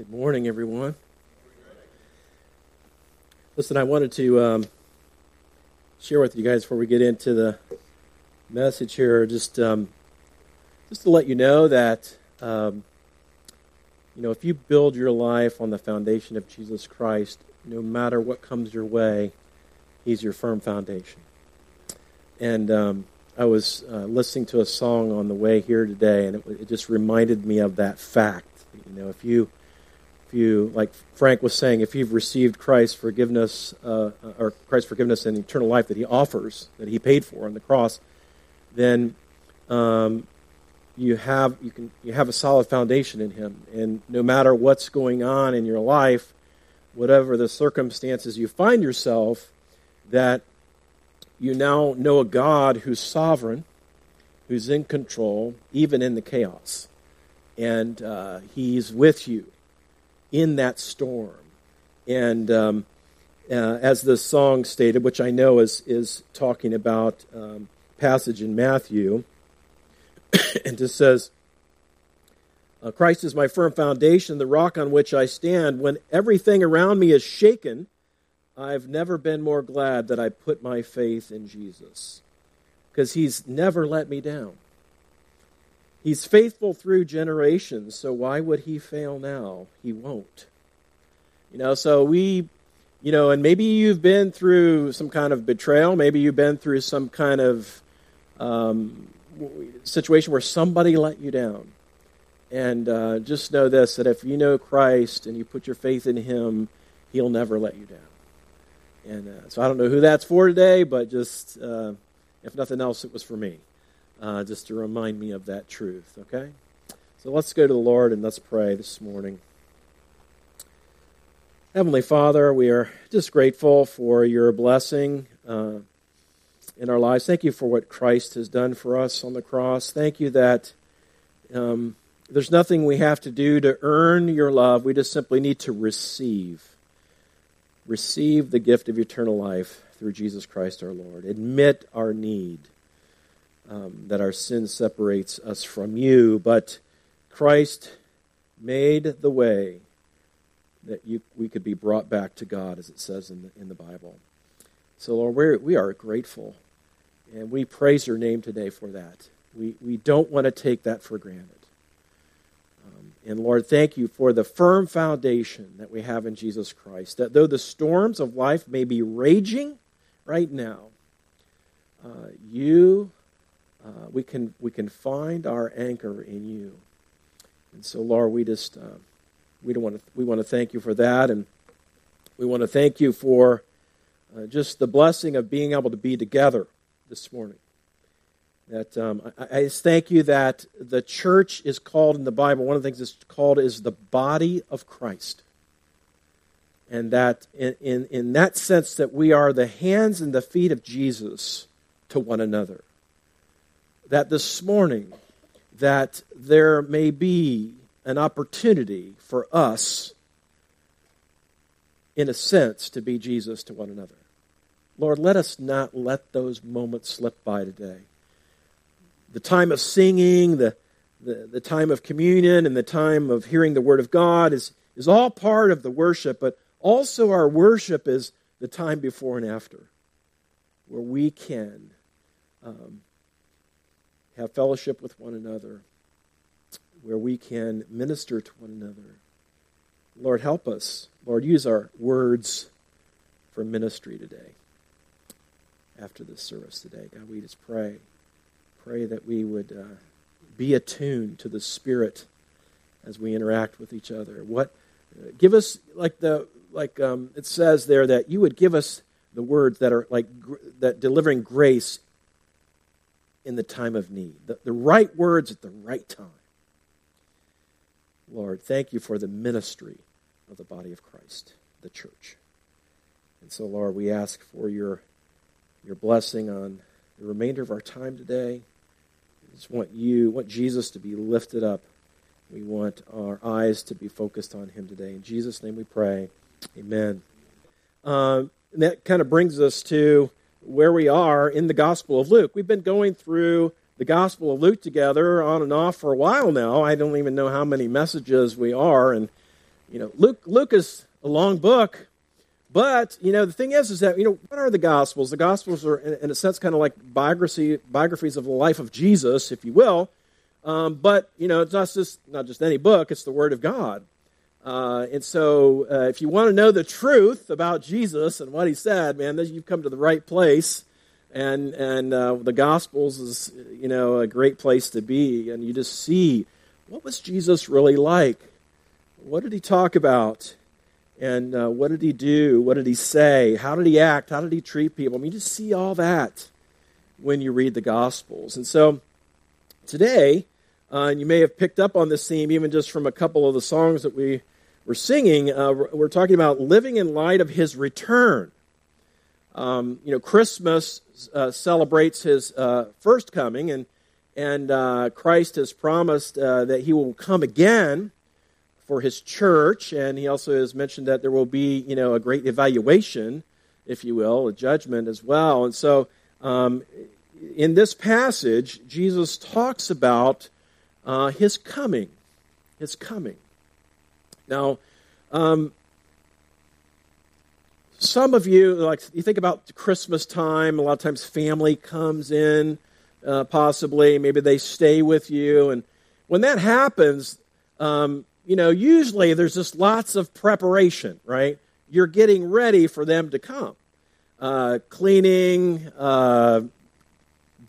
Good morning, everyone. Listen, I wanted to um, share with you guys before we get into the message here, just um, just to let you know that um, you know if you build your life on the foundation of Jesus Christ, no matter what comes your way, He's your firm foundation. And um, I was uh, listening to a song on the way here today, and it, it just reminded me of that fact. You know, if you if you, like Frank was saying, if you've received Christ's forgiveness uh, or Christ's forgiveness and eternal life that He offers, that He paid for on the cross, then um, you have you can you have a solid foundation in Him, and no matter what's going on in your life, whatever the circumstances you find yourself, that you now know a God who's sovereign, who's in control, even in the chaos, and uh, He's with you in that storm. And um, uh, as the song stated, which I know is, is talking about um, passage in Matthew, and it says, uh, Christ is my firm foundation, the rock on which I stand. When everything around me is shaken, I've never been more glad that I put my faith in Jesus because he's never let me down. He's faithful through generations, so why would he fail now? He won't. You know, so we, you know, and maybe you've been through some kind of betrayal. Maybe you've been through some kind of um, situation where somebody let you down. And uh, just know this that if you know Christ and you put your faith in Him, He'll never let you down. And uh, so I don't know who that's for today, but just, uh, if nothing else, it was for me uh, just to remind me of that truth, okay? So let's go to the Lord and let's pray this morning. Heavenly Father, we are just grateful for your blessing uh, in our lives. Thank you for what Christ has done for us on the cross. Thank you that um, there's nothing we have to do to earn your love. We just simply need to receive. Receive the gift of eternal life through Jesus Christ our Lord. Admit our need um, that our sin separates us from you, but Christ made the way that you, we could be brought back to God, as it says in the, in the Bible. So, Lord, we're, we are grateful, and we praise your name today for that. We, we don't want to take that for granted. Um, and, Lord, thank you for the firm foundation that we have in Jesus Christ, that though the storms of life may be raging right now, uh, you uh, we can we can find our anchor in you. And so, Lord, we just uh, we don't want to we want to thank you for that, and we want to thank you for uh, just the blessing of being able to be together this morning. That um, I, I just thank you that the church is called in the Bible. One of the things it's called is the body of Christ and that in, in, in, that sense that we are the hands and the feet of jesus to one another that this morning that there may be an opportunity for us in a sense to be Jesus to one another. Lord, let us not let those moments slip by today. The time of singing, the, the, the time of communion, and the time of hearing the Word of God is, is all part of the worship, but also our worship is the time before and after, where we can um, have fellowship with one another, where we can minister to one another. Lord, help us. Lord, use our words for ministry today. After this service today, God, we just pray. Pray that we would uh, be attuned to the Spirit as we interact with each other. What, uh, give us like the like um, it says there that you would give us the words that are like gr- that delivering grace in the time of need, the, the right words at the right time. Lord, thank you for the ministry of the body of Christ, the church. And so, Lord, we ask for your, your blessing on the remainder of our time today. We just want you, want Jesus to be lifted up. We want our eyes to be focused on him today. In Jesus' name we pray. Amen. Um, and that kind of brings us to where we are in the Gospel of Luke. We've been going through the Gospel of Luke together on and off for a while now. I don't even know how many messages we are, and you know, Luke, Luke is a long book, but, you know, the thing is, is that, you know, what are the Gospels? The Gospels are, in, in a sense, kind of like biography, biographies of the life of Jesus, if you will. Um, but, you know, it's not just, not just any book, it's the Word of God. Uh, and so, uh, if you want to know the truth about Jesus and what he said, man, you've come to the right place. And, and uh, the Gospels is, you know, a great place to be. And you just see what was Jesus really like? What did he talk about? And uh, what did he do? What did he say? How did he act? How did he treat people? I mean, you just see all that when you read the Gospels. And so today, uh, and you may have picked up on this theme even just from a couple of the songs that we were singing. Uh, we're talking about living in light of his return. Um, you know, Christmas uh, celebrates his uh, first coming, and and uh, Christ has promised uh, that he will come again for his church, and he also has mentioned that there will be, you know, a great evaluation, if you will, a judgment as well. And so, um, in this passage, Jesus talks about uh, his coming, his coming. Now, um, some of you, like you think about Christmas time, a lot of times family comes in, uh, possibly. Maybe they stay with you, and when that happens, um, you know, usually there's just lots of preparation, right? You're getting ready for them to come. Uh, cleaning, uh,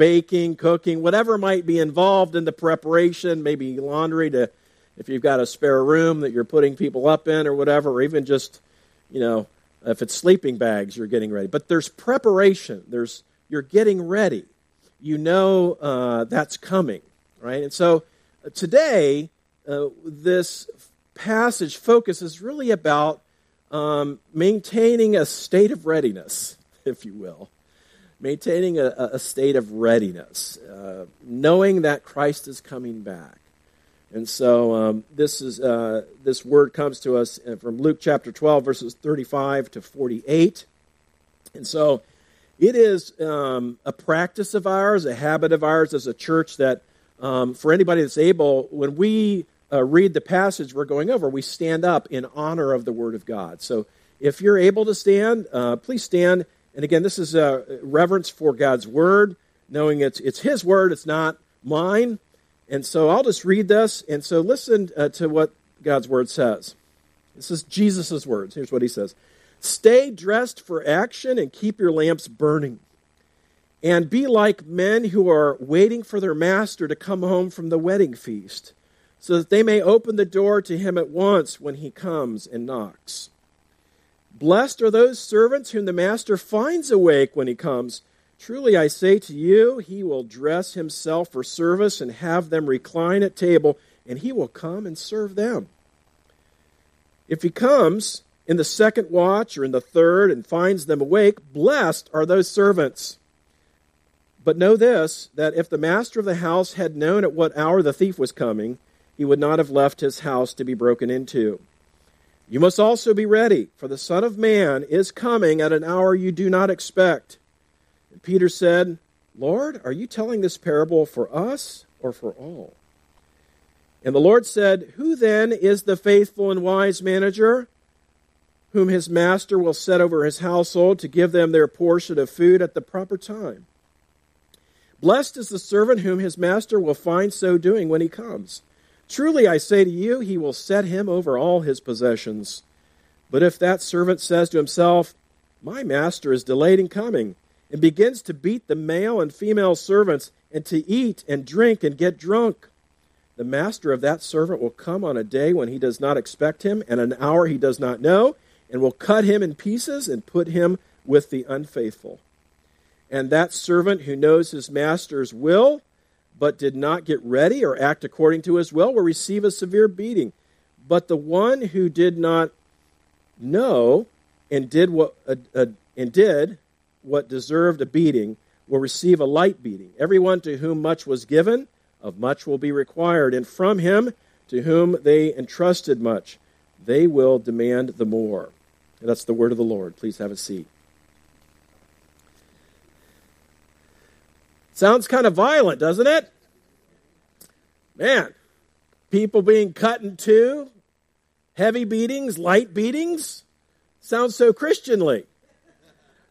baking, cooking, whatever might be involved in the preparation, maybe laundry to, if you've got a spare room that you're putting people up in or whatever, or even just, you know, if it's sleeping bags, you're getting ready. But there's preparation. There's you're getting ready. You know uh, that's coming, right? And so uh, today uh, this passage focuses really about um, maintaining a state of readiness, if you will. Maintaining a, a state of readiness, uh, knowing that Christ is coming back. And so um, this is uh, this word comes to us uh, from Luke chapter 12, verses 35 to 48. And so it is um, a practice of ours, a habit of ours as a church that um, for anybody that's able, when we uh, read the passage we're going over, we stand up in honor of the Word of God. So if you're able to stand, uh, please stand. And again, this is a reverence for God's Word, knowing it's, it's His Word, it's not mine. And so I'll just read this. And so listen uh, to what God's Word says. This is Jesus' words. Here's what He says Stay dressed for action and keep your lamps burning. And be like men who are waiting for their master to come home from the wedding feast so that they may open the door to him at once when he comes and knocks. Blessed are those servants whom the master finds awake when he comes. Truly I say to you, he will dress himself for service and have them recline at table, and he will come and serve them. If he comes in the second watch or in the third and finds them awake, blessed are those servants. But know this that if the master of the house had known at what hour the thief was coming, he would not have left his house to be broken into. You must also be ready, for the Son of Man is coming at an hour you do not expect. And Peter said, Lord, are you telling this parable for us or for all? And the Lord said, Who then is the faithful and wise manager, whom his master will set over his household to give them their portion of food at the proper time? Blessed is the servant whom his master will find so doing when he comes. Truly I say to you, he will set him over all his possessions. But if that servant says to himself, My master is delayed in coming, and begins to beat the male and female servants, and to eat and drink and get drunk, the master of that servant will come on a day when he does not expect him, and an hour he does not know, and will cut him in pieces and put him with the unfaithful. And that servant who knows his master's will but did not get ready or act according to his will will receive a severe beating. But the one who did not know and did what uh, uh, and did what deserved a beating will receive a light beating. Everyone to whom much was given, of much will be required, and from him to whom they entrusted much, they will demand the more. And that's the word of the Lord. Please have a seat. Sounds kind of violent, doesn't it? Man, people being cut in two, Heavy beatings, light beatings? Sounds so Christianly.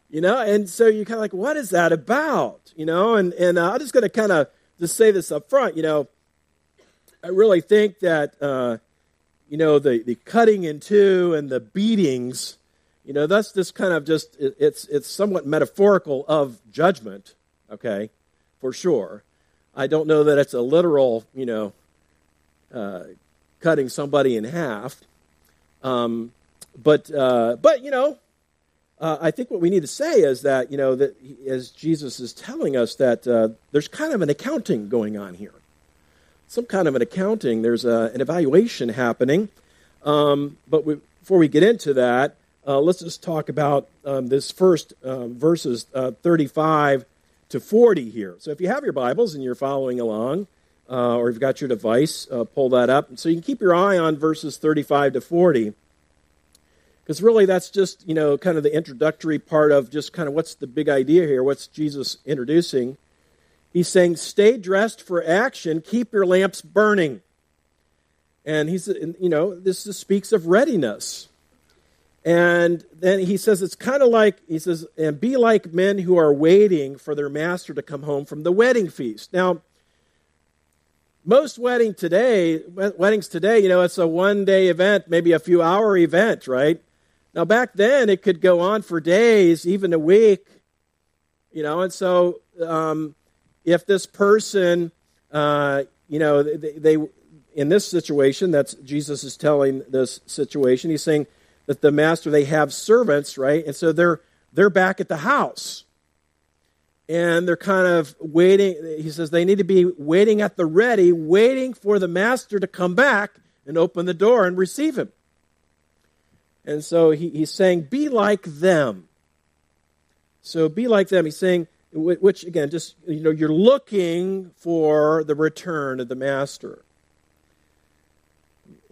You know, and so you're kind of like, what is that about? You know, and, and uh, I'm just going to kind of just say this up front. You know, I really think that, uh, you know, the, the cutting in two and the beatings, you know, that's just kind of just, it, it's, it's somewhat metaphorical of judgment, okay, for sure. I don't know that it's a literal, you know, uh, cutting somebody in half. Um, but, uh, but, you know, uh, I think what we need to say is that, you know, that as Jesus is telling us that uh, there's kind of an accounting going on here. Some kind of an accounting. There's a, uh, an evaluation happening. Um, but we, before we get into that, uh, let's just talk about um, this first um, verses uh, 35 to 40 here. So if you have your Bibles and you're following along, uh, or you've got your device, pull that up. So you can keep your eye on verses 35 to 40 because really that's just you know kind of the introductory part of just kind of what's the big idea here what's jesus introducing. He's saying stay dressed for action. Keep your lamps burning. And he's you know this speaks of readiness and then he says it's kind of like he says and be like men who are waiting for their master to come home from the wedding feast. Now most wedding today weddings today you know it's a one day event maybe a few hour event right? Now, back then, it could go on for days, even a week, you know, and so um, if this person, uh, you know, they, they, in this situation, that's Jesus is telling this situation, he's saying that the master, they have servants, right? And so they're, they're back at the house. And they're kind of waiting. He says they need to be waiting at the ready, waiting for the master to come back and open the door and receive him. And so he, he's saying, be like them. So be like them. He's saying, which again, just, you know, you're looking for the return of the master.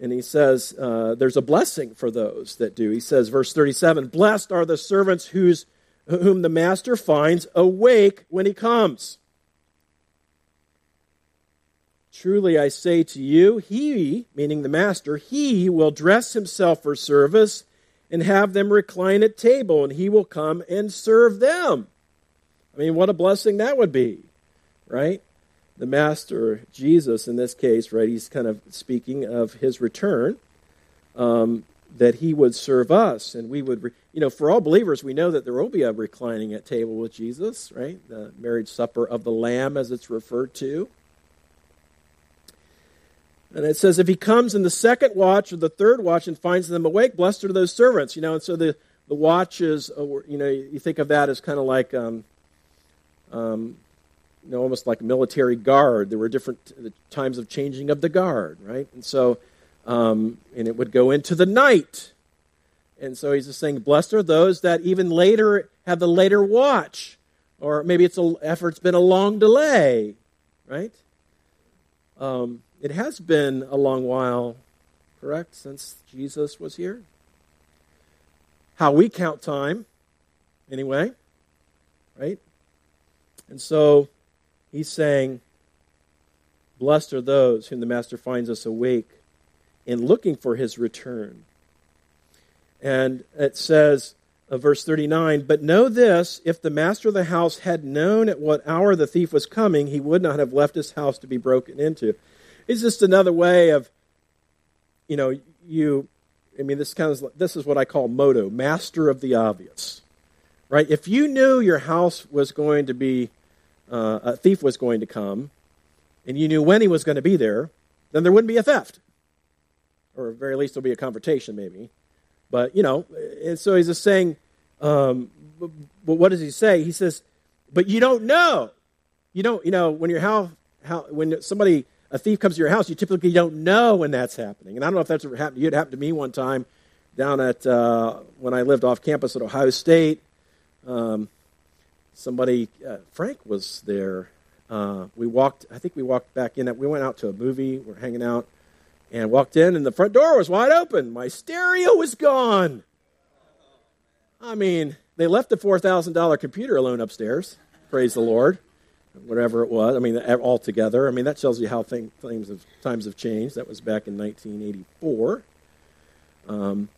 And he says, uh, there's a blessing for those that do. He says, verse 37 Blessed are the servants whose, whom the master finds awake when he comes. Truly I say to you, he, meaning the master, he will dress himself for service and have them recline at table, and he will come and serve them. I mean, what a blessing that would be, right? The master, Jesus in this case, right? He's kind of speaking of his return, um, that he would serve us, and we would, re- you know, for all believers, we know that there will be a reclining at table with Jesus, right? The marriage supper of the Lamb, as it's referred to. And it says, if he comes in the second watch or the third watch and finds them awake, blessed are those servants. You know, and so the, the watches, uh, you know, you think of that as kind of like, um, um, you know, almost like military guard. There were different times of changing of the guard, right? And so, um, and it would go into the night. And so he's just saying, blessed are those that even later have the later watch. Or maybe it's a, after it's been a long delay, right? Um, it has been a long while, correct, since Jesus was here? How we count time, anyway, right? And so he's saying, Blessed are those whom the Master finds us awake in looking for his return. And it says, uh, verse 39 But know this if the master of the house had known at what hour the thief was coming, he would not have left his house to be broken into. It's just another way of, you know, you. I mean, this kind of this is what I call moto, master of the obvious, right? If you knew your house was going to be uh, a thief was going to come, and you knew when he was going to be there, then there wouldn't be a theft, or at very least there'll be a confrontation, maybe. But you know, and so he's just saying. Um, but what does he say? He says, "But you don't know. You don't. You know when your house, how when somebody a thief comes to your house, you typically don't know when that's happening. And I don't know if that's ever happened to you. It happened to me one time down at uh, when I lived off campus at Ohio State. Um, somebody, uh, Frank was there. Uh, we walked. I think we walked back in. We went out to a movie. We're hanging out, and walked in, and the front door was wide open. My stereo was gone. I mean, they left the four thousand dollar computer alone upstairs. Praise the Lord whatever it was. I mean, all together. I mean, that tells you how thing, things times have changed. That was back in 1984. Um,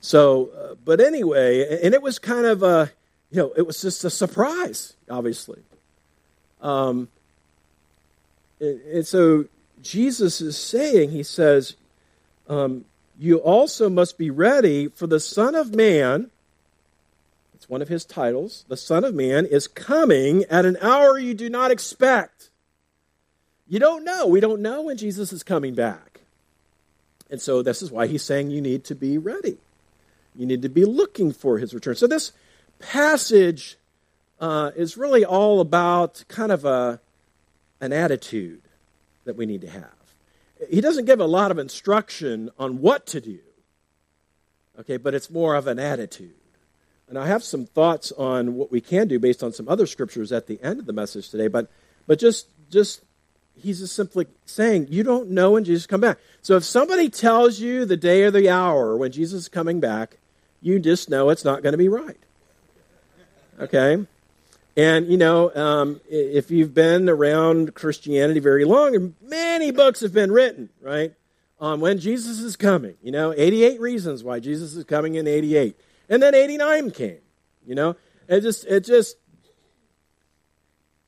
so, uh, but anyway, and it was kind of a, you know, it was just a surprise, obviously. Um, and, so Jesus is saying, he says, um, you also must be ready for the Son of Man. It's one of his titles. The Son of Man is coming at an hour you do not expect. You don't know. We don't know when Jesus is coming back. And so this is why he's saying you need to be ready. You need to be looking for his return. So this passage uh, is really all about kind of a, an attitude that we need to have. He doesn't give a lot of instruction on what to do, okay, but it's more of an attitude. And I have some thoughts on what we can do based on some other scriptures at the end of the message today, but, but just, just he's just simply saying, you don't know when Jesus coming back. So if somebody tells you the day or the hour when Jesus is coming back, you just know it's not going to be right. Okay? And, you know, um, if you've been around Christianity very long, many books have been written, right, on when Jesus is coming. You know, 88 reasons why Jesus is coming in 88. And then 89 came, you know. It just, it just,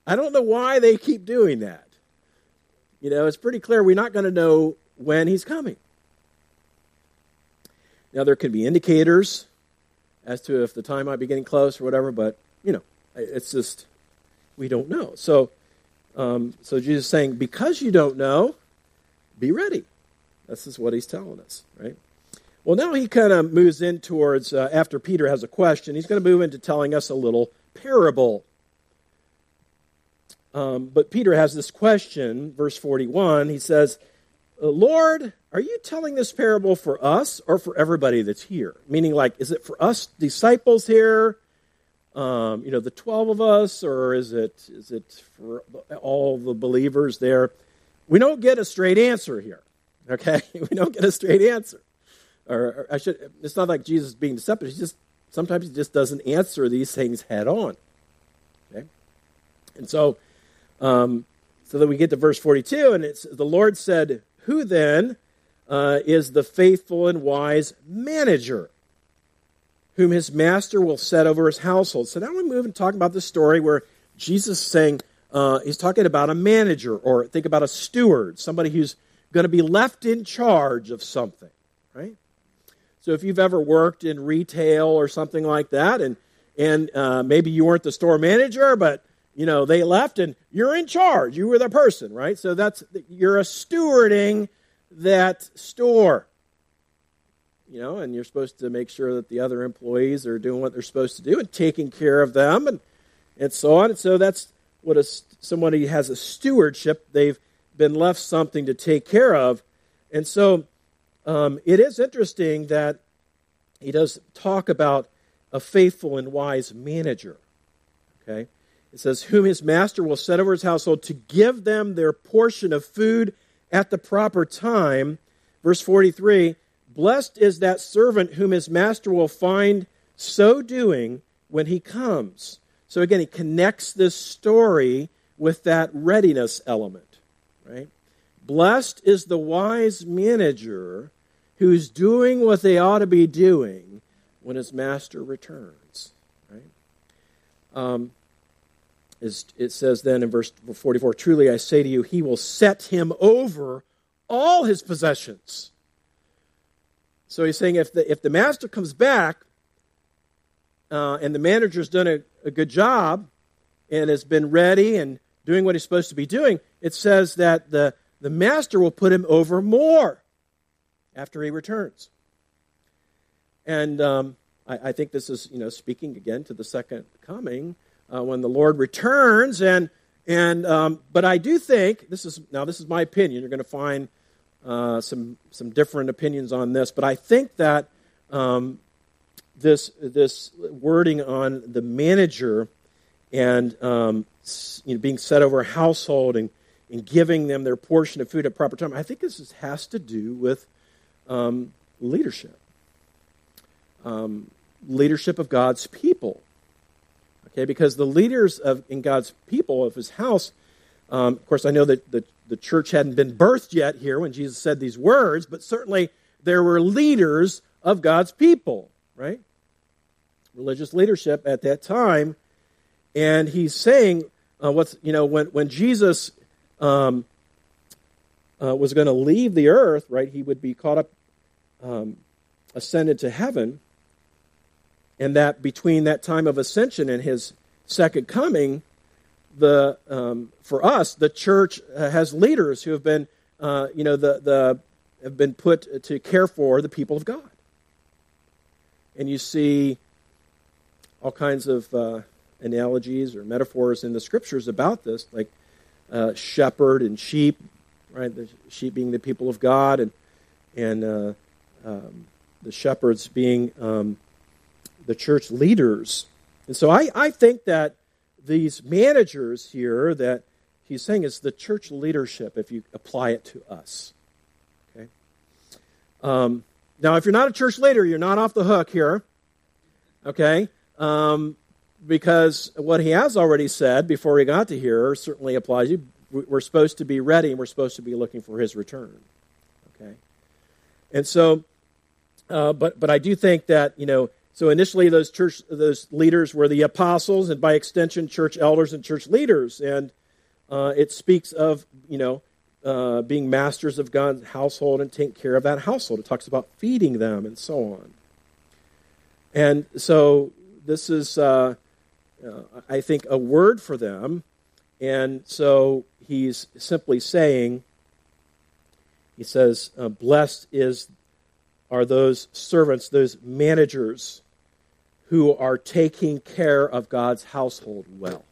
I don't know why they keep doing that. You know, it's pretty clear we're not going to know when he's coming. Now, there could be indicators as to if the time might be getting close or whatever, but, you know, it's just, we don't know. So, um, so Jesus is saying, because you don't know, be ready. This is what he's telling us, right? Well, now he kind of moves in towards, uh, after Peter has a question, he's going to move into telling us a little parable. Um, but Peter has this question, verse 41. He says, uh, Lord, are you telling this parable for us or for everybody that's here? Meaning, like, is it for us disciples here, um, you know, the 12 of us, or is it, is it for all the believers there? We don't get a straight answer here, okay? we don't get a straight answer. Or, or I should, it's not like Jesus being deceptive. He just, sometimes he just doesn't answer these things head on, okay? And so, um, so that we get to verse 42, and it's the Lord said, Who then uh, is the faithful and wise manager whom his master will set over his household? So now we move and talk about the story where Jesus is saying, uh, he's talking about a manager, or think about a steward, somebody who's going to be left in charge of something, right? So if you've ever worked in retail or something like that, and and uh, maybe you weren't the store manager, but you know, they left and you're in charge. You were the person, right? So that's, you're a stewarding that store. You know, and you're supposed to make sure that the other employees are doing what they're supposed to do and taking care of them and, and so on. And so that's what a, somebody has a stewardship. They've been left something to take care of. And so um, it is interesting that he does talk about a faithful and wise manager. Okay? It says, Whom his master will set over his household to give them their portion of food at the proper time. Verse 43 Blessed is that servant whom his master will find so doing when he comes. So again, he connects this story with that readiness element, right? Blessed is the wise manager who's doing what they ought to be doing when his master returns, right? Um, it says then in verse 44 Truly I say to you, he will set him over all his possessions. So he's saying if the, if the master comes back uh, and the manager's done a, a good job and has been ready and doing what he's supposed to be doing, it says that the, the master will put him over more after he returns. And um, I, I, think this is, you know, speaking again to the second coming uh, when the Lord returns. And and um, but I do think this is now this is my opinion. You're going to find uh, some some different opinions on this, but I think that um, this this wording on the manager and um, you know, being set over a household and, and giving them their portion of food at proper time. I think this is, has to do with um, leadership, um, leadership of God's people. Okay, because the leaders of in God's people of His house, um, of course, I know that the, the church hadn't been birthed yet here when Jesus said these words, but certainly there were leaders of God's people, right? Religious leadership at that time. And he's saying, uh, what's, you know, when, when Jesus um, uh, was going to leave the earth, right, he would be caught up, um, ascended to heaven. And that between that time of ascension and his second coming, the um, for us, the church has leaders who have been, uh, you know, the, the have been put to care for the people of God. And you see all kinds of uh, analogies or metaphors in the scriptures about this, like uh, shepherd and sheep, right? The sheep being the people of God, and and uh, um, the shepherds being um, the church leaders. And so I, I think that these managers here that he's saying is the church leadership if you apply it to us. Okay. Um, now, if you're not a church leader, you're not off the hook here. Okay. Um, because what he has already said before he got to here certainly applies. You we're supposed to be ready and we're supposed to be looking for his return. Okay. And so, uh, but but I do think that you know so initially, those church those leaders were the apostles, and by extension, church elders and church leaders. And uh, it speaks of you know uh, being masters of God's household and taking care of that household. It talks about feeding them and so on. And so this is, uh, uh I think, a word for them. And so he's simply saying, he says, uh, "Blessed is." Are those servants, those managers who are taking care of God's household well.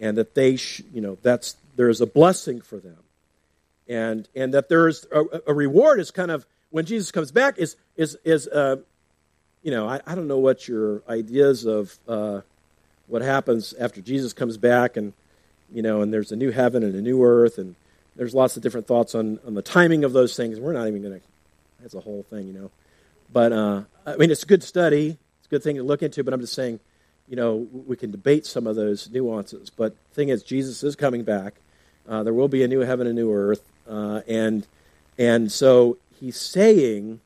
And that they, sh- you know, that's there is a blessing for them, and and that there is a, a reward is kind of when Jesus comes back is is is uh, you know I, I don't know what your ideas of uh, what happens after Jesus comes back and you know and there's a new heaven and a new earth and there's lots of different thoughts on on the timing of those things. We're not even going to. That's a whole thing, you know. But uh, I mean, it's a good study. It's a good thing to look into. But I'm just saying, you know, we can debate some of those nuances. But the thing is, Jesus is coming back. Uh, there will be a new heaven and new earth, uh, and and so he's saying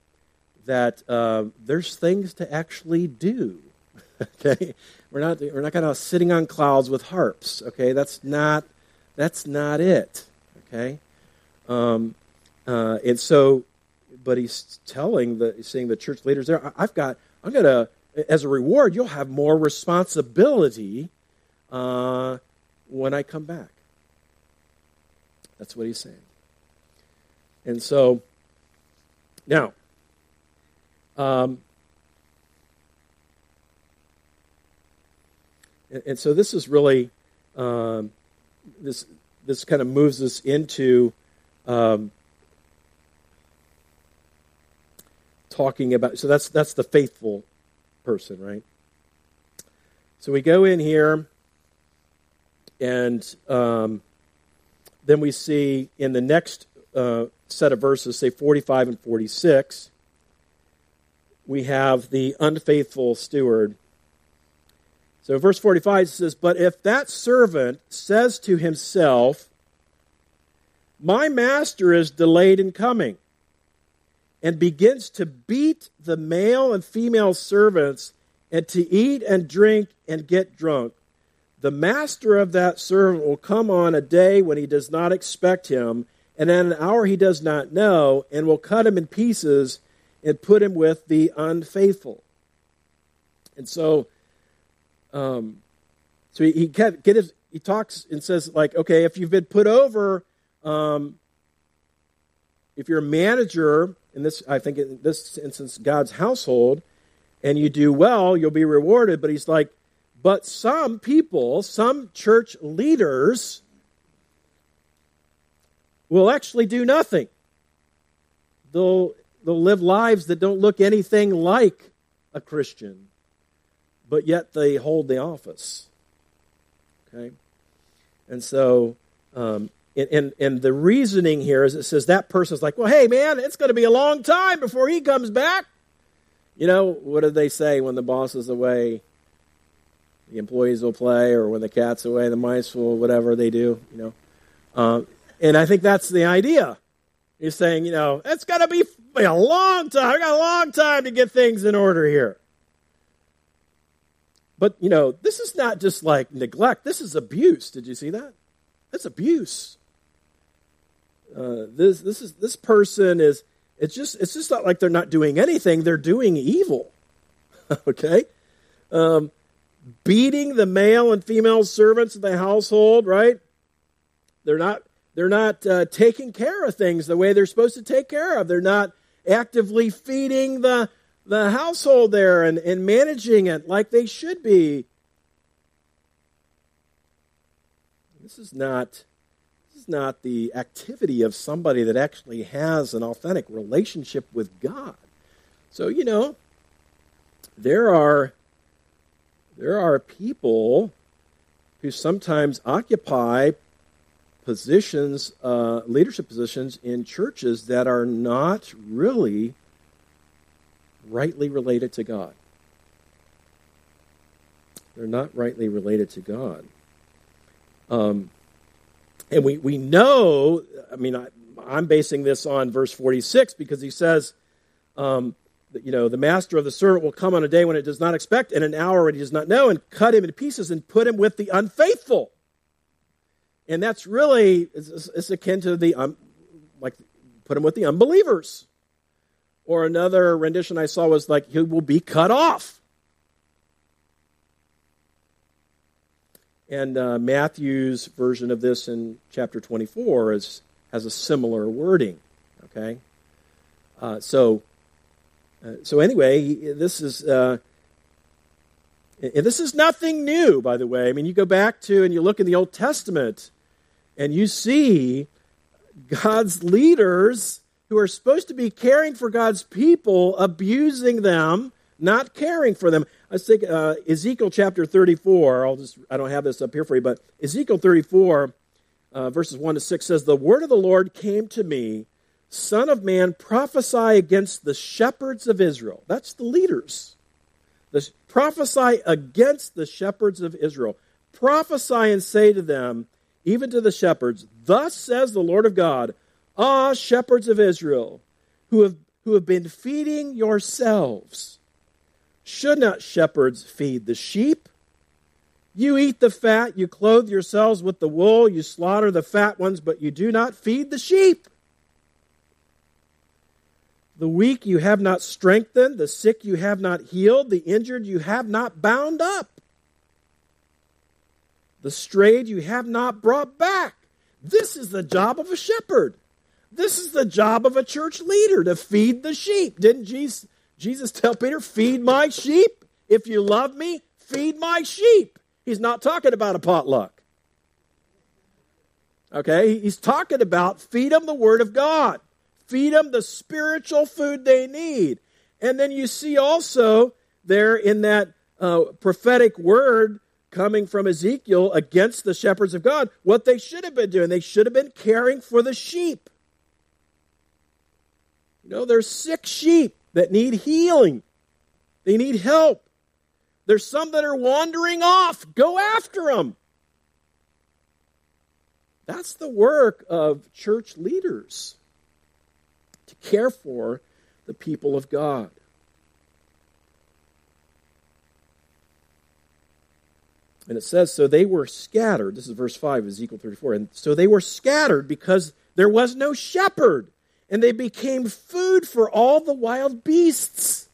that uh, there's things to actually do. okay, we're not we're not kind of sitting on clouds with harps. Okay, that's not that's not it. Okay, um, uh, and so but he's telling the saying the church leaders there, I've got I'm gonna as a reward you'll have more responsibility uh, when I come back. That's what he's saying. And so now. Um, and, and, so this is really um, this this kind of moves us into um, talking about so that's that's the faithful person, right? So we go in here, and um, then we see in the next uh, set of verses, say 45 and 46, we have the unfaithful steward. So verse 45 says, But if that servant says to himself, My master is delayed in coming, and begins to beat the male and female servants and to eat and drink and get drunk. The master of that servant will come on a day when he does not expect him, and at an hour he does not know, and will cut him in pieces and put him with the unfaithful. And so, um, so he, he, get his, he talks and says, like, okay, if you've been put over, um, if you're a manager in this, I think in this instance, God's household, and you do well, you'll be rewarded. But he's like, but some people, some church leaders, will actually do nothing. They'll, they'll live lives that don't look anything like a Christian, but yet they hold the office. Okay? And so um, and, and, and the reasoning here is it says that person's like, well, hey, man, it's going to be a long time before he comes back. You know, what do they say when the boss is away? The employees will play, or when the cat's away, the mice will, whatever they do, you know. Um, and I think that's the idea. He's saying, you know, it's going to be a long time. I got a long time to get things in order here. But, you know, this is not just like neglect. This is abuse. Did you see that? That's abuse. Uh, this, this, is, this person is, it's just, it's just not like they're not doing anything. They're doing evil. okay? Um, beating the male and female servants of the household, right? They're not they're not uh, taking care of things the way they're supposed to take care of. They're not actively feeding the, the household there and, and managing it like they should be. This is not not the activity of somebody that actually has an authentic relationship with God. So, you know, there are there are people who sometimes occupy positions, uh, leadership positions in churches that are not really rightly related to God. They're not rightly related to God. Um, and we, we know, I mean, I, I'm basing this on verse 46 because he says, um, that, you know, the master of the servant will come on a day when it does not expect, and an hour when he does not know, and cut him in pieces and put him with the unfaithful. And that's really, it's, it's akin to the, um, like, put him with the unbelievers. Or another rendition I saw was like, he will be cut off. And uh, Matthew's version of this in chapter 24 is, has a similar wording. Okay? Uh, so, uh, so anyway, this is. Uh, and this is nothing new, by the way. I mean, you go back to and you look in the Old Testament, and you see God's leaders who are supposed to be caring for God's people abusing them, not caring for them. I think uh, Ezekiel chapter 34, I'll just, I don't have this up here for you, but Ezekiel 34, uh, verses 1 to 6 says, The word of the Lord came to me, Son of man, prophesy against the shepherds of Israel. That's the leaders. The, prophesy against the shepherds of Israel. Prophesy and say to them, even to the shepherds, Thus says the Lord of God, Ah, shepherds of Israel, who have, who have been feeding yourselves. Should not shepherds feed the sheep? You eat the fat, you clothe yourselves with the wool, you slaughter the fat ones, but you do not feed the sheep. The weak you have not strengthened, the sick you have not healed, the injured you have not bound up. The strayed you have not brought back. This is the job of a shepherd. This is the job of a church leader to feed the sheep. Didn't Jesus, Jesus tell Peter, Feed my sheep? If you love me, feed my sheep. He's not talking about a potluck. Okay? He's talking about feed them the Word of God, feed them the spiritual food they need. And then you see also there in that uh, prophetic word coming from Ezekiel against the shepherds of God what they should have been doing. They should have been caring for the sheep. You know, there's sick sheep that need healing, they need help. There's some that are wandering off. Go after them. That's the work of church leaders to care for the people of God. And it says, So they were scattered. This is verse 5, Ezekiel 34. And so they were scattered because there was no shepherd, and they became food for all the wild beasts.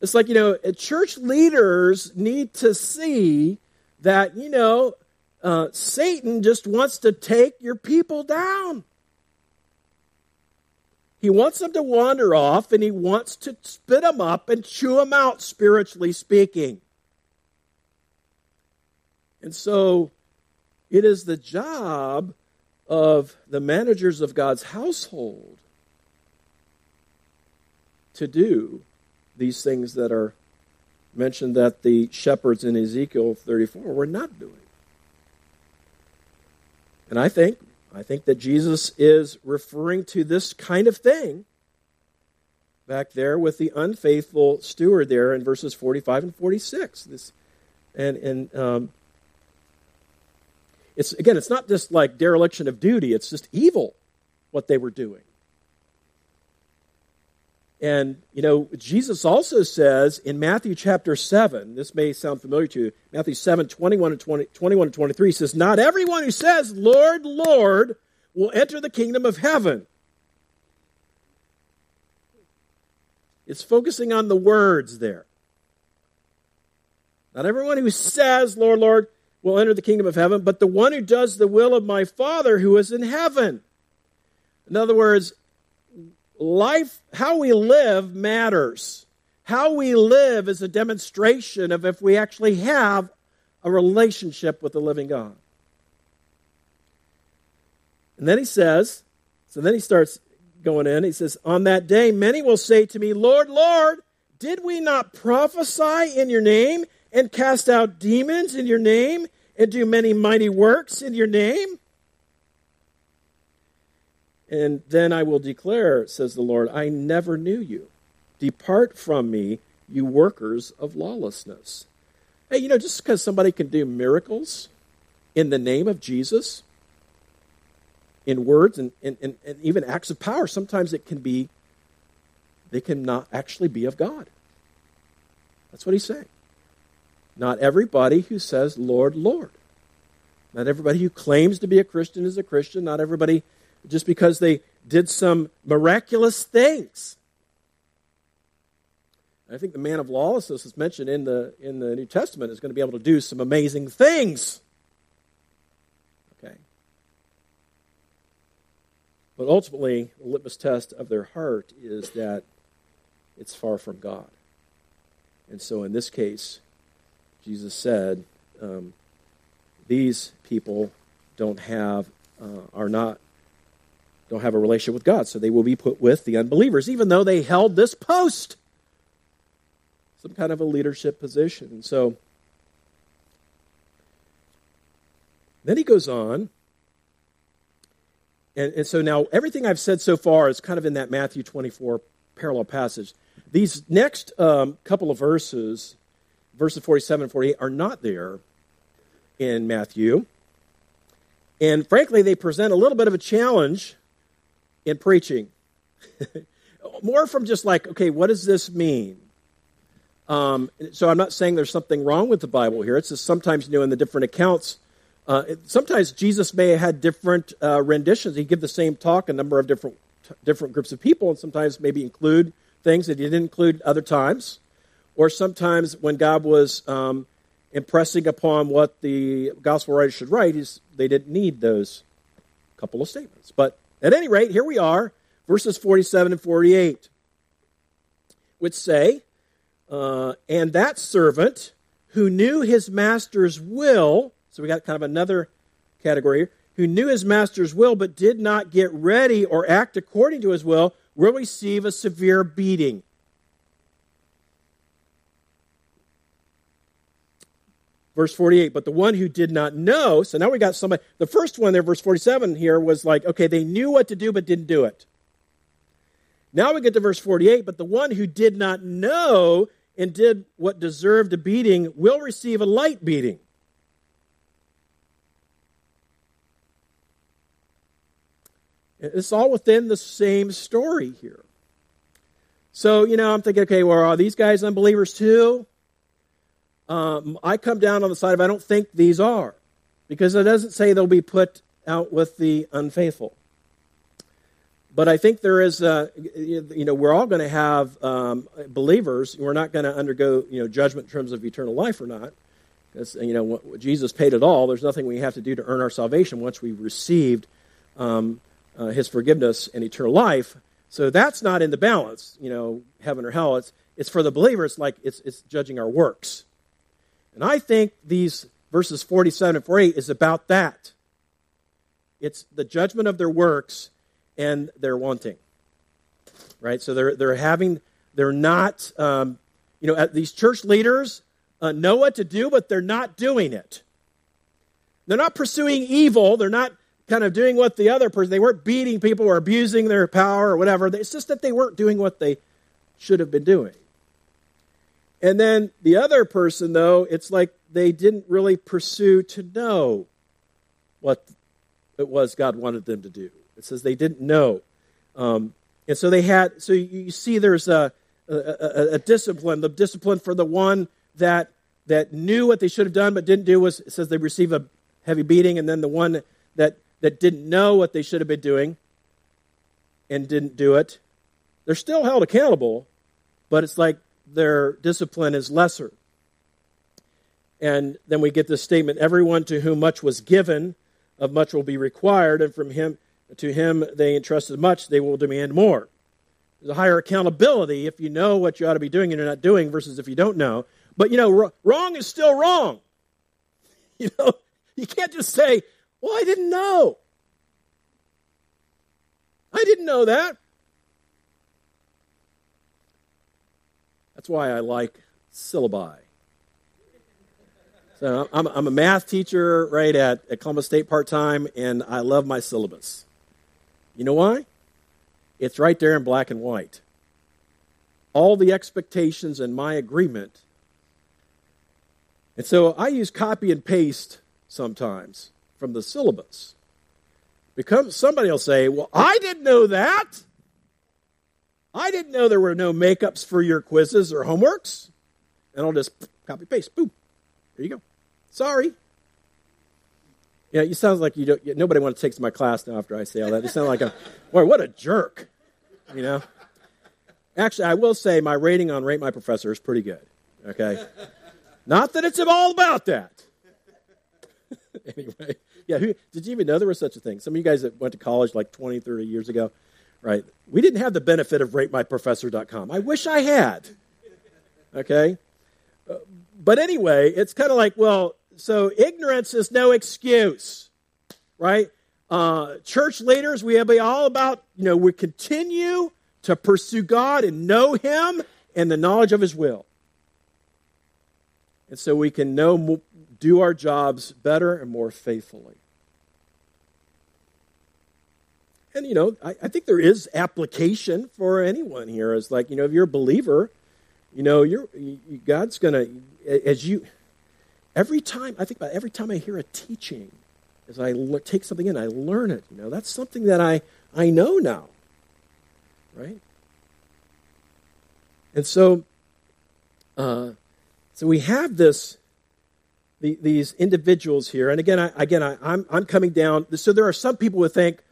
It's like, you know, church leaders need to see that, you know, uh, Satan just wants to take your people down. He wants them to wander off and he wants to spit them up and chew them out, spiritually speaking. And so it is the job of the managers of God's household to do these things that are mentioned that the shepherds in Ezekiel 34 were not doing. And I think I think that Jesus is referring to this kind of thing back there with the unfaithful steward there in verses 45 and 46. This and and um, it's again, it's not just like dereliction of duty, it's just evil what they were doing. And, you know, Jesus also says in Matthew chapter 7, this may sound familiar to you, Matthew 7, 21 and, 20, 21 and 23 says, Not everyone who says, Lord, Lord, will enter the kingdom of heaven. It's focusing on the words there. Not everyone who says, Lord, Lord, will enter the kingdom of heaven, but the one who does the will of my Father who is in heaven. In other words, life, how we live matters. How we live is a demonstration of if we actually have a relationship with the living God. And then he says, so then he starts going in. He says, On that day, many will say to me, Lord, Lord, did we not prophesy in your name and cast out demons in your name and do many mighty works in your name? And then I will declare, says the Lord, I never knew you. Depart from me, you workers of lawlessness. Hey, you know, just because somebody can do miracles in the name of Jesus, in words and, and, and, and even acts of power, sometimes it can be, they can not actually be of God. That's what he's saying. Not everybody who says, Lord, Lord. Not everybody who claims to be a Christian is a Christian. Not everybody just because they did some miraculous things. I think the man of lawlessness is mentioned in the, in the New Testament is going to be able to do some amazing things. Okay. But ultimately, the litmus test of their heart is that it's far from God. And so in this case, Jesus said, um, these people don't have, uh, are not don't have a relationship with God, so they will be put with the unbelievers, even though they held this post, some kind of a leadership position. And so then he goes on. And, and so now everything I've said so far is kind of in that Matthew 24 parallel passage. These next um, couple of verses, verses 47 and 48, are not there in Matthew. And frankly, they present a little bit of a challenge in preaching. More from just like, okay, what does this mean? Um, so I'm not saying there's something wrong with the Bible here. It's just sometimes, you know, in the different accounts, uh, it, sometimes Jesus may have had different uh, renditions. He'd give the same talk a number of different different groups of people, and sometimes maybe include things that he didn't include other times, or sometimes when God was um, impressing upon what the gospel writers should write, they didn't need those couple of statements. But at any rate, here we are, verses 47 and 48, which say, uh, And that servant who knew his master's will, so we got kind of another category here, who knew his master's will but did not get ready or act according to his will, will receive a severe beating. Verse 48 but the one who did not know so now we got somebody the first one there verse 47 here was like okay they knew what to do but didn't do it. Now we get to verse 48 but the one who did not know and did what deserved a beating will receive a light beating. It's all within the same story here. So you know i'm thinking okay well are these guys unbelievers too um, I come down on the side of I don't think these are, because it doesn't say they'll be put out with the unfaithful. But I think there is, a, you know, we're all going to have um, believers. We're not going to undergo, you know, judgment in terms of eternal life or not. Because, you know, Jesus paid it all. There's nothing we have to do to earn our salvation once we've received um, uh, his forgiveness and eternal life. So that's not in the balance, you know, heaven or hell. It's, it's for the believer. It's like it's, it's judging our works. And I think these verses 47 and 48 is about that. It's the judgment of their works and their wanting. Right? So they're, they're having, they're not, um, you know, these church leaders uh, know what to do, but they're not doing it. They're not pursuing evil. They're not kind of doing what the other person, they weren't beating people or abusing their power or whatever. It's just that they weren't doing what they should have been doing. And then the other person, though, it's like they didn't really pursue to know what it was God wanted them to do. It says they didn't know. Um, And so they had, so you see there's a, a, a, a discipline. The discipline for the one that, that knew what they should have done but didn't do was, it says they receive a heavy beating. And then the one that, that didn't know what they should have been doing and didn't do it, they're still held accountable, but it's like their discipline is lesser. And then we get this statement everyone to whom much was given, of much will be required, and from him to him they entrusted much, they will demand more. There's a higher accountability if you know what you ought to be doing and you're not doing versus if you don't know. But you know, wrong is still wrong. You know, you can't just say, "Well, I didn't know." I didn't know that. That's why I like syllabi. So I'm, I'm a math teacher right at, at Columbus State part time, and I love my syllabus. You know why? It's right there in black and white. All the expectations and my agreement. And so I use copy and paste sometimes from the syllabus. Because somebody will say, Well, I didn't know that. I didn't know there were no makeups for your quizzes or homeworks. And I'll just copy paste. Boom. There you go. Sorry. Yeah, you sound like you don't. Nobody wants to take my class now after I say all that. You sound like a, boy, what a jerk. You know. Actually, I will say my rating on Rate My Professor is pretty good. Okay. Not that it's all about that. anyway, yeah. Who, did you even know there was such a thing? Some of you guys that went to college like 20, 30 years ago, right? We didn't have the benefit of RateMyProfessor.com. I wish I had. Okay. Uh, but anyway, it's kind of like, well, so ignorance is no excuse, right? Uh, church leaders, we have be all about, you know, we continue to pursue God and know Him and the knowledge of His will. And so we can know, do our jobs better and more faithfully. And, you know, I, I think there is application for anyone here. It's like, you know, if you're a believer, you know, you're, you, God's going to, as you, every time, I think about every time I hear a teaching, as I take something in, I learn it. You know, that's something that I, I know now, right? And so, uh, so we have this, the, these individuals here, and again, I, again, I, I'm, I'm coming down. So there are some people who think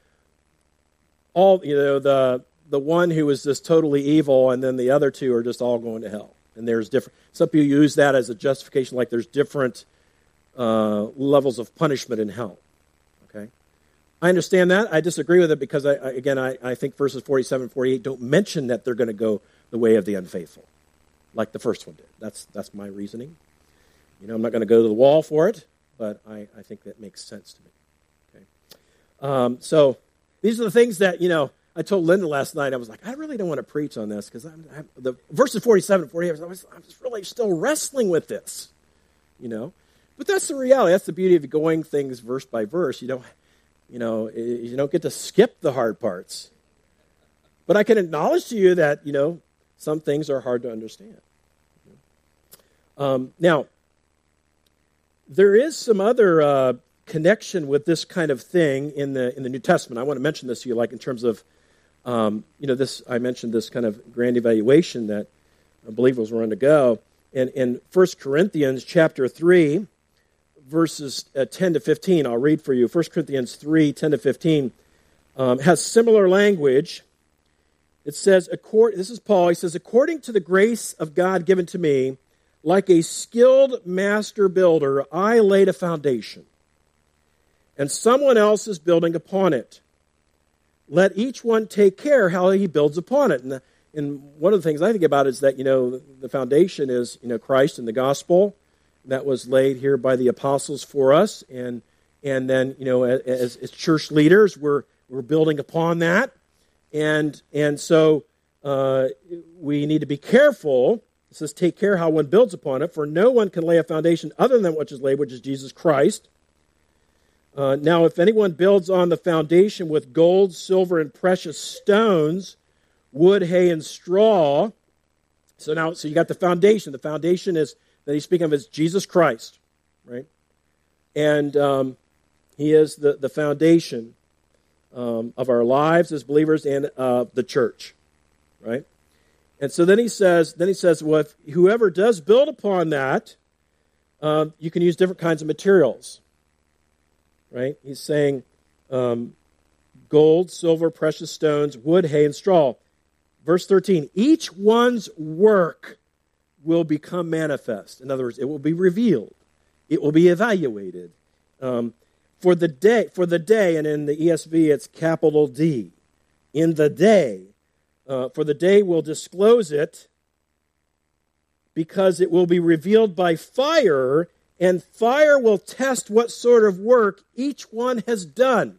all, you know, the the one who is just totally evil, and then the other two are just all going to hell. And there's different. Some people use that as a justification, like there's different uh, levels of punishment in hell. Okay, I understand that. I disagree with it because I, I again I, I think verses 47 48 don't mention that they're going to go the way of the unfaithful, like the first one did. That's that's my reasoning. You know, I'm not going to go to the wall for it, but I, I think that makes sense to me. Okay, um, so these are the things that you know I told Linda last night, I was like, I really don't want to preach on this because I'm, I'm, the verses 47 and 48, I was, I'm just really still wrestling with this, you know. But that's the reality. That's the beauty of going things verse by verse. You don't, you know, you don't get to skip the hard parts. But I can acknowledge to you that, you know, some things are hard to understand. Um, now, there is some other uh, connection with this kind of thing in the in the New Testament. I want to mention this to you, like in terms of um, you know, this I mentioned this kind of grand evaluation that believers were undergo. And in 1 Corinthians chapter 3, verses uh, 10 to 15, I'll read for you. 1 Corinthians 3, 10 to 15, um, has similar language. It says, this is Paul, he says, according to the grace of God given to me, like a skilled master builder, I laid a foundation, and someone else is building upon it let each one take care how he builds upon it. And, the, and one of the things I think about is that, you know, the foundation is, you know, Christ and the gospel that was laid here by the apostles for us. And, and then, you know, as, as church leaders, we're, we're building upon that. And, and so uh, we need to be careful. It says, take care how one builds upon it, for no one can lay a foundation other than what is laid, which is Jesus Christ. Uh, now, if anyone builds on the foundation with gold, silver, and precious stones, wood, hay, and straw. So now, so you got the foundation. The foundation is that he's speaking of is Jesus Christ, right? And um, he is the, the foundation. um, of our lives as believers and uh, the church, right? And so then he says, then he says, well, whoever does build upon that, um, you can use different kinds of materials, right? He's saying um, gold, silver, precious stones, wood, hay, and straw. Verse 13, each one's work will become manifest. In other words, it will be revealed. It will be evaluated. Um, for the day, for the day, and in the ESV it's capital D. In the day, uh, for the day will disclose it, because it will be revealed by fire, and fire will test what sort of work each one has done.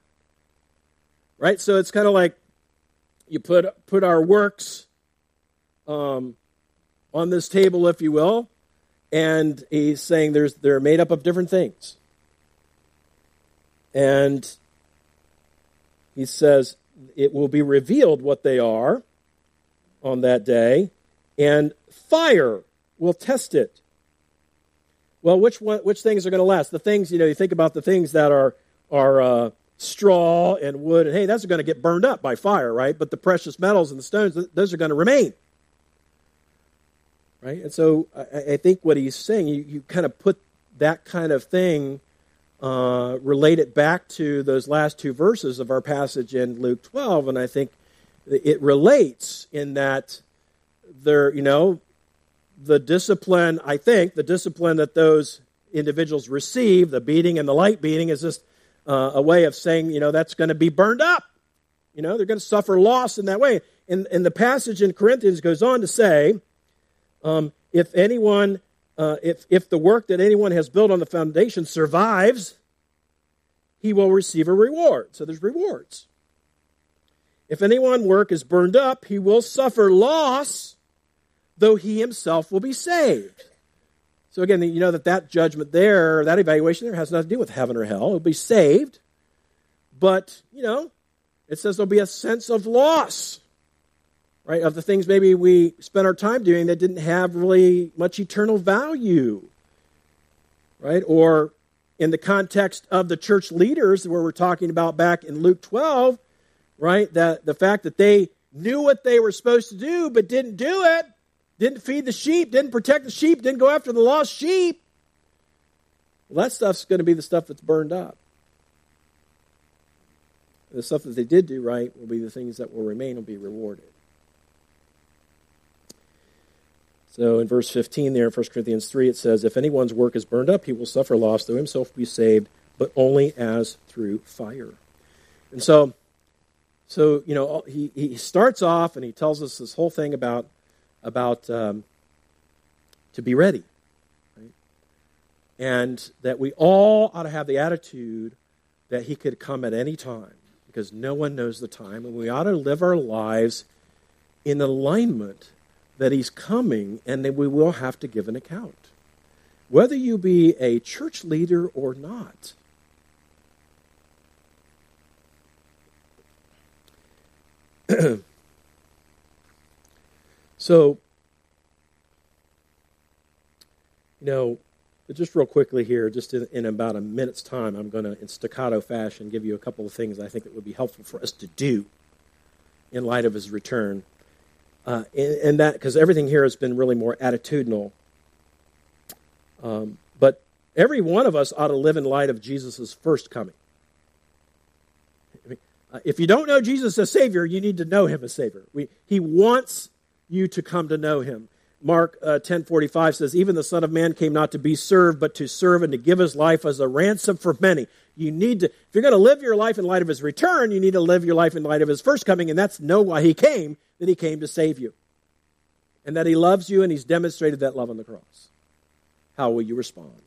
Right? So it's kind of like you put put our works um, on this table, if you will, and he's saying there's they're made up of different things. And he says it will be revealed what they are on that day, and fire will test it. Well, which one, which things are going to last? The things you know, you think about the things that are are uh, straw and wood, and hay, that's going to get burned up by fire, right? But the precious metals and the stones, those are going to remain, right? And so I, I think what he's saying, you, you kind of put that kind of thing uh, relate it back to those last two verses of our passage in Luke 12, and I think it relates in that there, you know, the discipline, I think, the discipline that those individuals receive, the beating and the light beating, is just uh, a way of saying, you know, that's going to be burned up. You know, they're going to suffer loss in that way. And, and the passage in Corinthians goes on to say, um, if anyone uh, if, if the work that anyone has built on the foundation survives, he will receive a reward. So there's rewards. If anyone work is burned up, he will suffer loss, though he himself will be saved. So again, you know that that judgment there, that evaluation there, has nothing to do with heaven or hell. He'll be saved, but you know, it says there'll be a sense of loss right? Of the things maybe we spent our time doing that didn't have really much eternal value, right? Or in the context of the church leaders, where we're talking about back in Luke 12, right? That the fact that they knew what they were supposed to do but didn't do it, didn't feed the sheep, didn't protect the sheep, didn't go after the lost sheep. Well, that stuff's going to be the stuff that's burned up. The stuff that they did do right will be the things that will remain, will be rewarded. So in verse 15 there in 1 Corinthians 3, it says, If anyone's work is burned up, he will suffer loss, though himself be saved, but only as through fire. And so, so you know, he, he starts off and he tells us this whole thing about, about um, to be ready. Right? And that we all ought to have the attitude that he could come at any time because no one knows the time. And we ought to live our lives in alignment that he's coming and that we will have to give an account. Whether you be a church leader or not. so, you know, just real quickly here, just in, in about a minute's time, I'm going to, in staccato fashion, give you a couple of things I think that would be helpful for us to do in light of his return. Uh, and, and, that, because everything here has been really more attitudinal. Um, but every one of us ought to live in light of Jesus' first coming. I mean, uh, if you don't know Jesus as Savior, you need to know Him as Savior. We, he wants you to come to know Him. Mark uh, 10:45 says, "Even the Son of Man came not to be served, but to serve and to give His life as a ransom for many." You need to, if you're going to live your life in light of His return, you need to live your life in light of His first coming, and that's know why He came that he came to save you and that he loves you and he's demonstrated that love on the cross. How will you respond?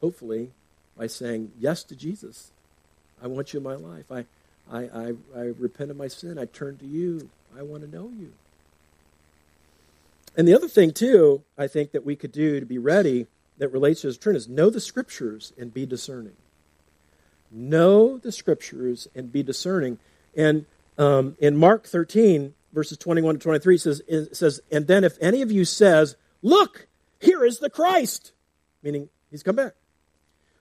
Hopefully, by saying yes to Jesus. I want you in my life. I, I, I, I repent of my sin. I turn to you. I want to know you. And the other thing, too, I think that we could do to be ready that relates to his return is know the scriptures and be discerning. Know the scriptures and be discerning. And um, in Mark 13, verses 21 to 23, says, it says, And then if any of you says, Look, here is the Christ, meaning he's come back.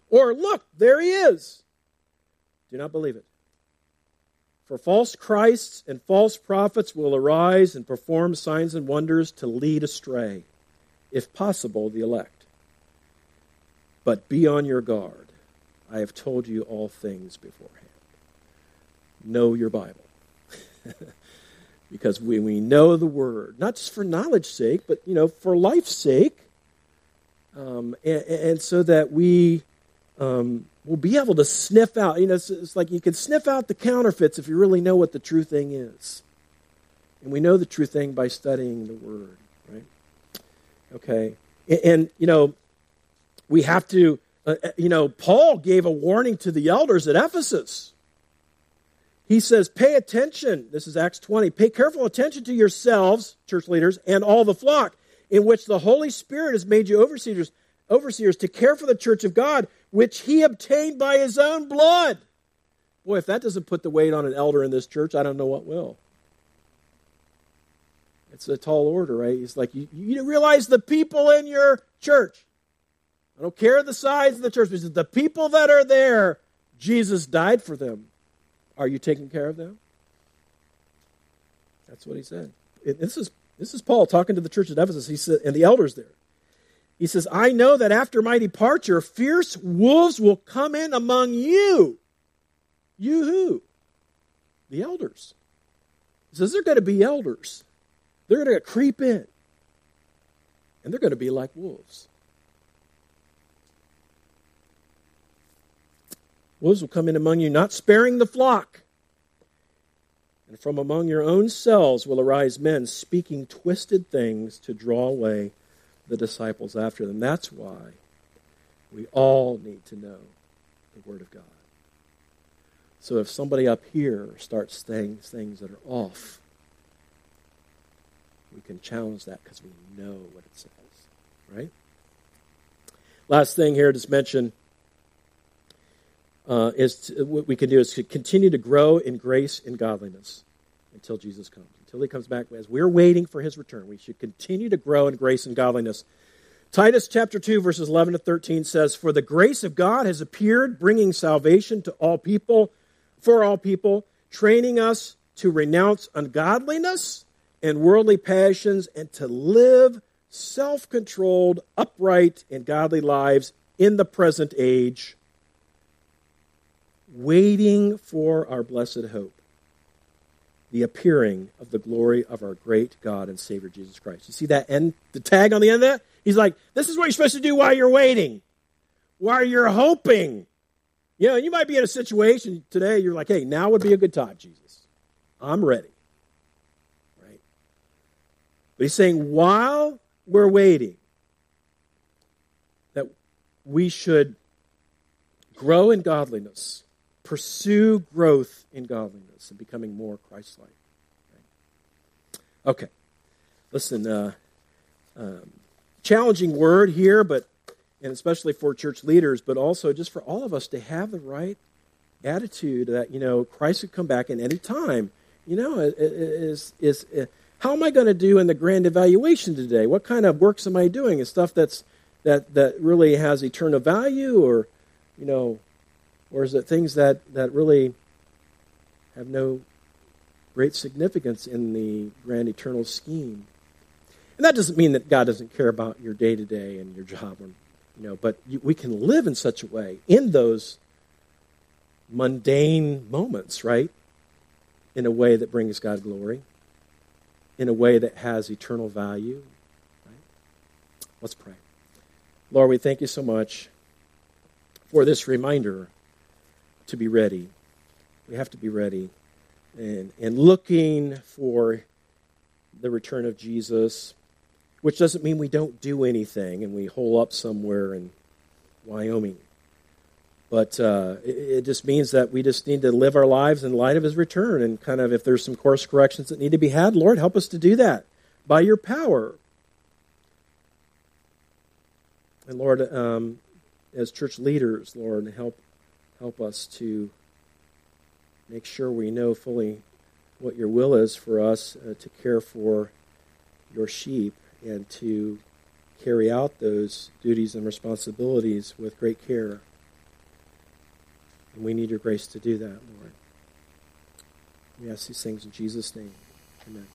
Or, Look, there he is. Do not believe it. For false Christs and false prophets will arise and perform signs and wonders to lead astray, if possible, the elect. But be on your guard. I have told you all things beforehand. Know your Bible. because we, we know the Word, not just for knowledge's sake, but, you know, for life's sake, um, and, and, so that we um, will be able to sniff out. You know, it's, it's, like you can sniff out the counterfeits if you really know what the true thing is. And we know the true thing by studying the Word, right? Okay. And, and you know, we have to, uh, uh, you know, Paul gave a warning to the elders at Ephesus. He says, pay attention. This is Acts 20. Pay careful attention to yourselves, church leaders, and all the flock, in which the Holy Spirit has made you overseers overseers to care for the church of God, which he obtained by his own blood. Boy, if that doesn't put the weight on an elder in this church, I don't know what will. It's a tall order, right? It's like you, you realize the people in your church. I don't care the size of the church, but the people that are there, Jesus died for them. Are you taking care of them? That's what he said. This is this is Paul talking to the church at Ephesus. He said, and the elders there. He says, I know that after my departure, fierce wolves will come in among you. You who? The elders. He says, they're going to be elders. They're going to creep in. And they're going to be like wolves. Wolves will come in among you, not sparing the flock. And from among your own selves will arise men speaking twisted things to draw away the disciples after them. That's why we all need to know the Word of God. So if somebody up here starts saying things that are off, we can challenge that because we know what it says, right? Last thing here, just mention uh, is to, what we can do is to continue to grow in grace and godliness until Jesus comes until he comes back. As we're waiting for his return, we should continue to grow in grace and godliness. Titus chapter 2, verses 11 to 13 says, For the grace of God has appeared, bringing salvation to all people, for all people, training us to renounce ungodliness and worldly passions and to live self controlled, upright, and godly lives in the present age, waiting for our blessed hope the appearing of the glory of our great God and Savior Jesus Christ. You see that end, the tag on the end of that? He's like, this is what you're supposed to do while you're waiting, while you're hoping. You know, you might be in a situation today, you're like, hey, now would be a good time, Jesus. I'm ready. Right? But he's saying, while we're waiting, that we should grow in godliness pursue growth in godliness and becoming more Christ like. Okay. Listen, uh, um, challenging word here, but and especially for church leaders, but also just for all of us to have the right attitude that you know Christ could come back at any time. You know, is is, is how am I going to do in the grand evaluation today? What kind of works am I doing? Is stuff that's that that really has eternal value, or you know, or is it things that, that really have no great significance in the grand eternal scheme? And that doesn't mean that God doesn't care about your day to day and your job, you know, but you, we can live in such a way in those mundane moments, right? In a way that brings God glory, in a way that has eternal value. Right? Let's pray. Lord, we thank you so much for this reminder to be ready. We have to be ready and, and looking for the return of Jesus, which doesn't mean we don't do anything and we hole up somewhere in Wyoming. But uh, it, it just means that we just need to live our lives in light of his return and kind of if there's some course corrections that need to be had, Lord, help us to do that by your power. And Lord, um, as church leaders, Lord, help Help us to make sure we know fully what your will is for us uh, to care for your sheep and to carry out those duties and responsibilities with great care. And we need your grace to do that, Lord. We ask these things in Jesus' name. Amen.